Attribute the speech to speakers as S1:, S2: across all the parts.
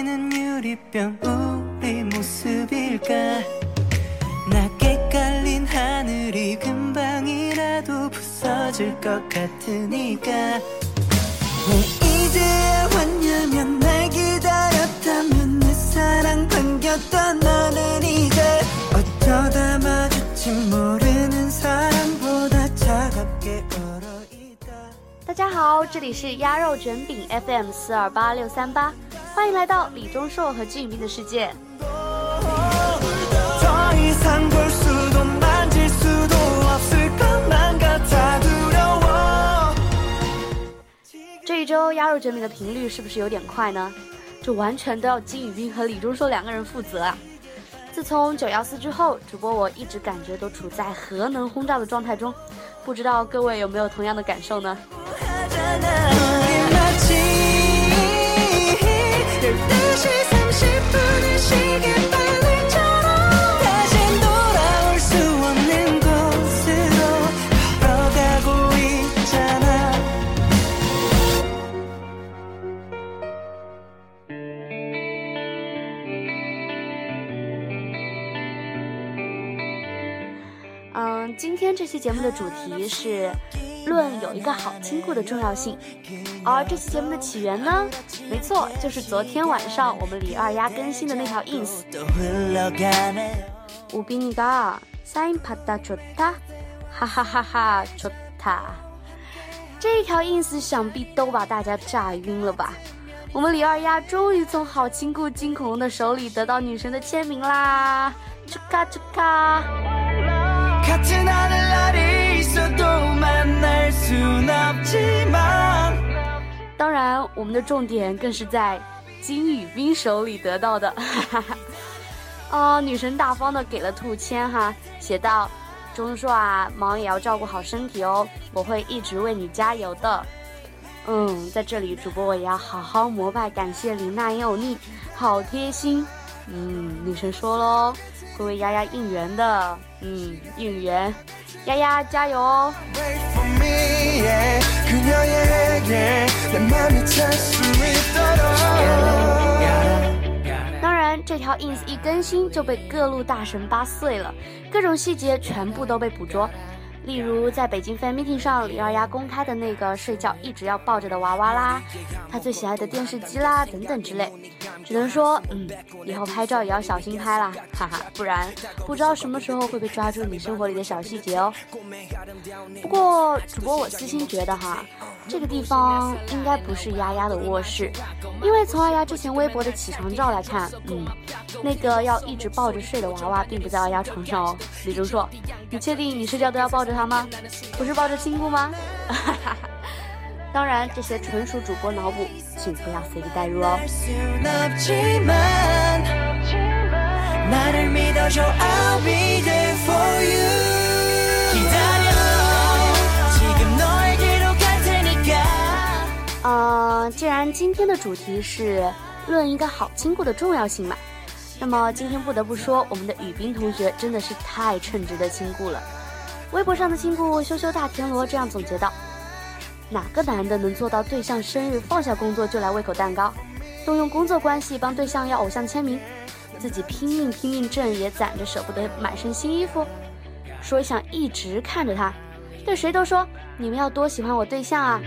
S1: 환해지는 유리병 우리 모습일까 낮게 깔린 하늘이 금방이라도 부서질 것 같으니까 왜 이제야 왔냐면 날 기다렸다면 내 사랑 반겼던 너는 이제 어쩌다 마주친 모르는 사람보다 차갑게 얼어있다
S2: 大家好，这里是鸭肉卷饼 FM 四二八六三八， 欢迎来到李钟硕和金宇彬的世界。这一周压入卷饼的频率是不是有点快呢？这完全都要金宇彬和李钟硕两个人负责啊。自从九幺四之后，主播我一直感觉都处在核能轰炸的状态中，不知道各位有没有同样的感受呢？
S1: 12시 30분의 시계
S2: 期节目的主题是论有一个好亲故的重要性，而这期节目的起源呢，没错，就是昨天晚上我们李二丫更新的那条 ins。
S1: 또 흘러가네
S2: 우빈이가 사인 받다 좋다, 하하하하 좋다。这一条 ins 想必都把大家炸晕了吧？我们李二丫终于从好亲故金恐龙的手里得到女神的签名啦！축하축하！
S1: 같은 하늘 아래 있어도 만날 순 없지만
S2: 当然，我们的重点更是在金宇彬手里得到的。啊，女神大方的给了兔签哈，写道：“钟硕啊，忙也要照顾好身体哦，我会一直为你加油的。”嗯，在这里，主播我也要好好膜拜感谢林娜也有你，好贴心。嗯，女神说喽， 会为丫丫应援的嗯应援。丫丫加油哦。当然这条 ins 一更新就被各路大神扒碎了各种细节全部都被捕捉。例如，在北京 fan meeting 上，李二丫公开的那个睡觉一直要抱着的娃娃啦，她最喜爱的电视机啦，等等之类。只能说，嗯，以后拍照也要小心拍啦，哈哈，不然不知道什么时候会被抓住你生活里的小细节哦。不过，主播我私心觉得哈，这个地方应该不是丫丫的卧室，因为从二丫之前微博的起床照来看，嗯，那个要一直抱着睡的娃娃并不在二丫床上哦。李钟硕，你确定你睡觉都要抱着他吗？不是抱着亲故吗？哈哈。当然，这些纯属主播脑补，请不要随意代入哦。呃，既然今天的主题是论一个好亲故的重要性嘛，那么今天不得不说，我们的雨冰同学真的是太称职的亲故了。微博上的亲故羞羞大田螺这样总结道，哪个男的能做到对象生日放下工作就来喂口蛋糕，动用工作关系帮对象要偶像签名，自己拼命拼命挣也攒着舍不得买身新衣服，说想一直看着他，对谁都说，你们要多喜欢我对象啊。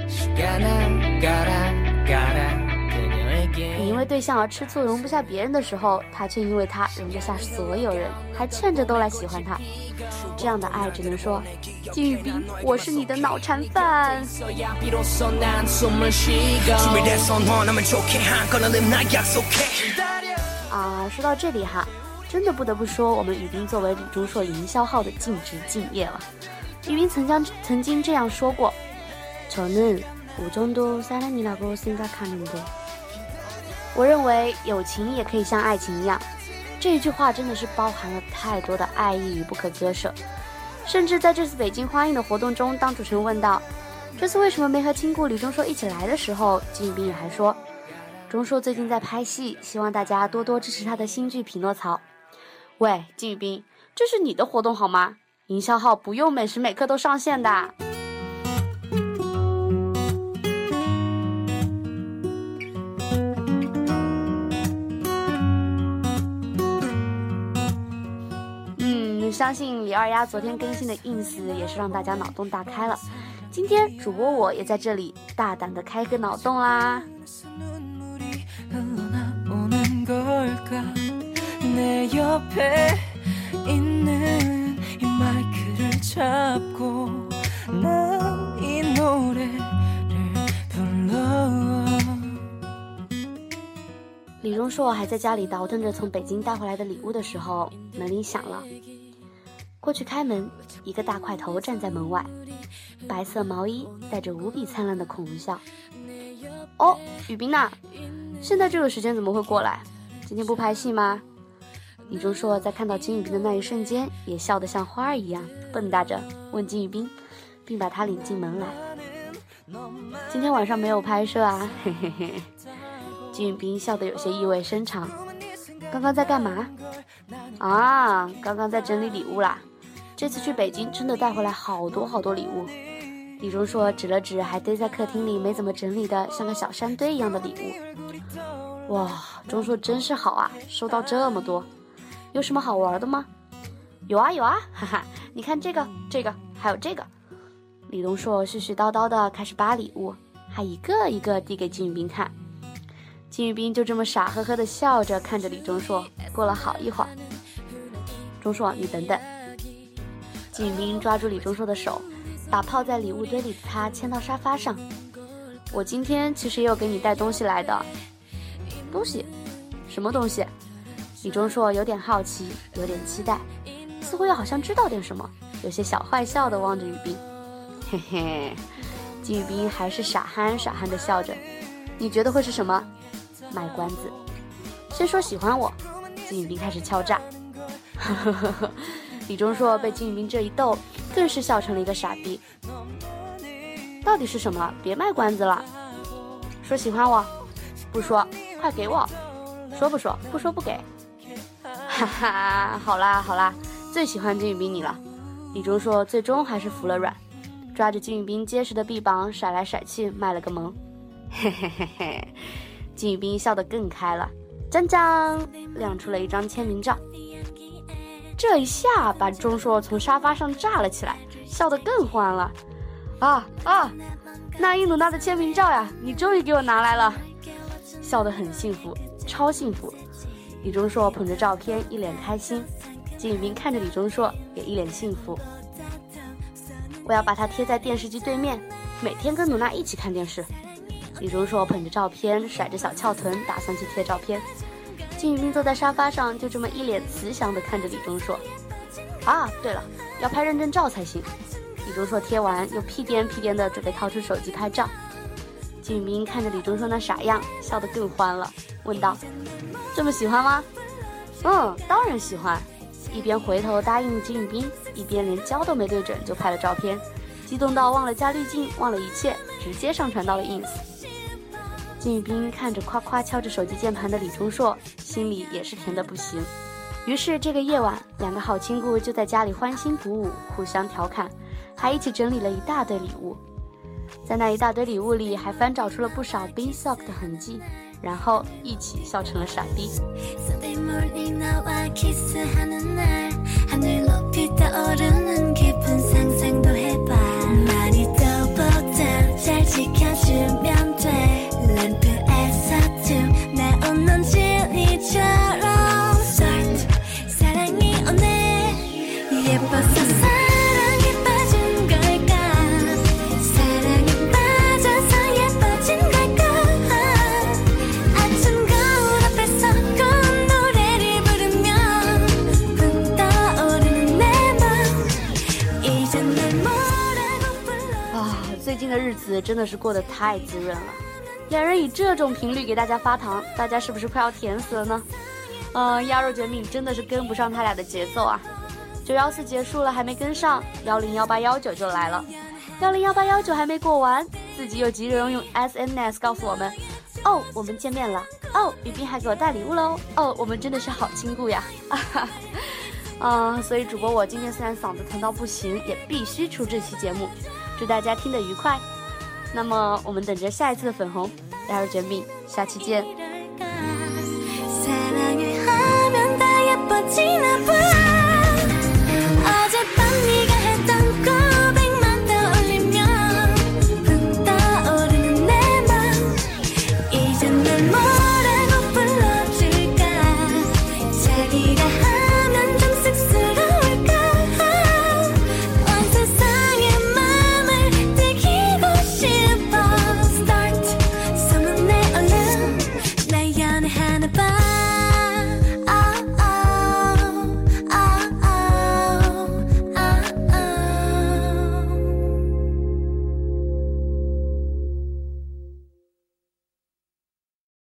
S2: 你因为对象而吃醋，容不下别人的时候，他却因为他容得下所有人，还劝着都来喜欢他。这样的爱只能说，金宇彬，我是你的脑残饭。
S1: 있어야 비로소 난 숨을 쉬고 준비됐어 너라면 좋게 한 거는 나 약속해
S2: 啊，说到这里哈，真的不得不说，我们宇彬作为李钟硕营销号的尽职尽业了。宇彬曾将曾经这样说过：“저는우정도사랑이라고생각하는데。”我认为友情也可以像爱情一样， 这一句话真的是包含了太多的爱意与不可割舍。甚至在这次北京花映的活动中，当主持人问到这次为什么没和亲故李钟硕一起来的时候，金宇彬也还说，钟硕最近在拍戏，希望大家多多支持他的新剧《匹诺曹》。喂，金宇彬，这是你的活动好吗？营销号不用每时每刻都上线的。相信李二丫昨天更新的 ins 也是让大家脑洞大开了。今天主播我也在这里大胆的开个脑洞啦。李荣硕还在家里倒腾着从北京带回来的礼物的时候门铃响了。过去开门，一个大块头站在门外，白色毛衣，带着无比灿烂的恐龙笑。哦，雨冰呐，现在这个时间怎么会过来？今天不拍戏吗？李钟硕在看到金宇彬的那一瞬间，也笑得像花儿一样蹦跶着，问金宇彬，并把他领进门来。今天晚上没有拍摄啊，嘿嘿嘿。金宇彬笑得有些意味深长。刚刚在干嘛？啊，刚刚在整理礼物啦。这次去北京真的带回来好多好多礼物。李钟硕指了指还堆在客厅里没怎么整理的像个小山堆一样的礼物。哇，钟硕真是好啊，收到这么多。有什么好玩的吗？有啊有啊，哈哈，你看这个这个还有这个。李钟硕絮絮叨叨的开始扒礼物，还一个一个递给金宇彬看。金宇彬就这么傻呵呵的笑着看着李钟硕，过了好一会儿。钟硕，你等等。金宇彬抓住李钟硕的手，把泡在礼物堆里的他牵到沙发上。我今天其实也有给你带东西来的。东西？什么东西？李钟硕有点好奇，有点期待，似乎又好像知道点什么，有些小坏笑的望着宇彬。嘿嘿，金宇彬还是傻憨傻憨的笑着。你觉得会是什么？卖关子。先说喜欢我，金宇彬开始敲诈。呵呵呵呵，李钟硕被金宇彬这一逗，更是笑成了一个傻逼。到底是什么？别卖关子了。说喜欢我，不说，快给我。说不说？不说不给。哈哈，好啦好啦，最喜欢金宇彬你了。李钟硕最终还是服了软，抓着金宇彬结实的臂膀甩来甩去，卖了个萌。嘿嘿嘿嘿。金宇彬笑得更开了，将将亮出了一张签名照。这一下把钟硕从沙发上炸了起来，笑得更欢了。啊啊，那英努娜的签名照呀，你终于给我拿来了，笑得很幸福，超幸福。李钟硕捧着照片，一脸开心。金宇彬看着李钟硕，也一脸幸福。我要把它贴在电视机对面，每天跟努娜一起看电视。李钟硕捧着照片，甩着小翘臀，打算去贴照片。金宇彬坐在沙发上，就这么一脸慈祥地看着李钟硕。啊，对了，要拍认证照才行。李钟硕贴完，又屁颠屁颠地准备掏出手机拍照。金宇彬看着李钟硕那傻样，笑得更欢了，问道：“这么喜欢吗？”“嗯，当然喜欢。”一边回头答应金宇彬，一边连焦都没对准就拍了照片，激动到忘了加滤镜，忘了一切，直接上传到了 ins。金宇彬看着夸夸敲着手机键盘的李钟硕，心里也是甜的不行。于是这个夜晚，两个好亲故就在家里欢欣鼓舞，互相调侃，还一起整理了一大堆礼物。在那一大堆礼物里，还翻找出了不少冰 sock 的痕迹，然后一起笑成了傻逼。最近的日子真的是过得太滋润了。两人以这种频率给大家发糖，大家是不是快要甜死了呢？嗯，鸭肉卷饼真的是跟不上他俩的节奏啊！九幺四结束了还没跟上，幺零幺八幺九就来了，幺零幺八幺九还没过完，自己又急着用 SNS 告诉我们，哦，我们见面了，哦，雨冰还给我带礼物喽，哦，我们真的是好亲故呀！啊哈。啊、所以主播我今天虽然嗓子疼到不行，也必须出这期节目，祝大家听得愉快。那么我们等着下一次的粉红加入卷饼，下期见。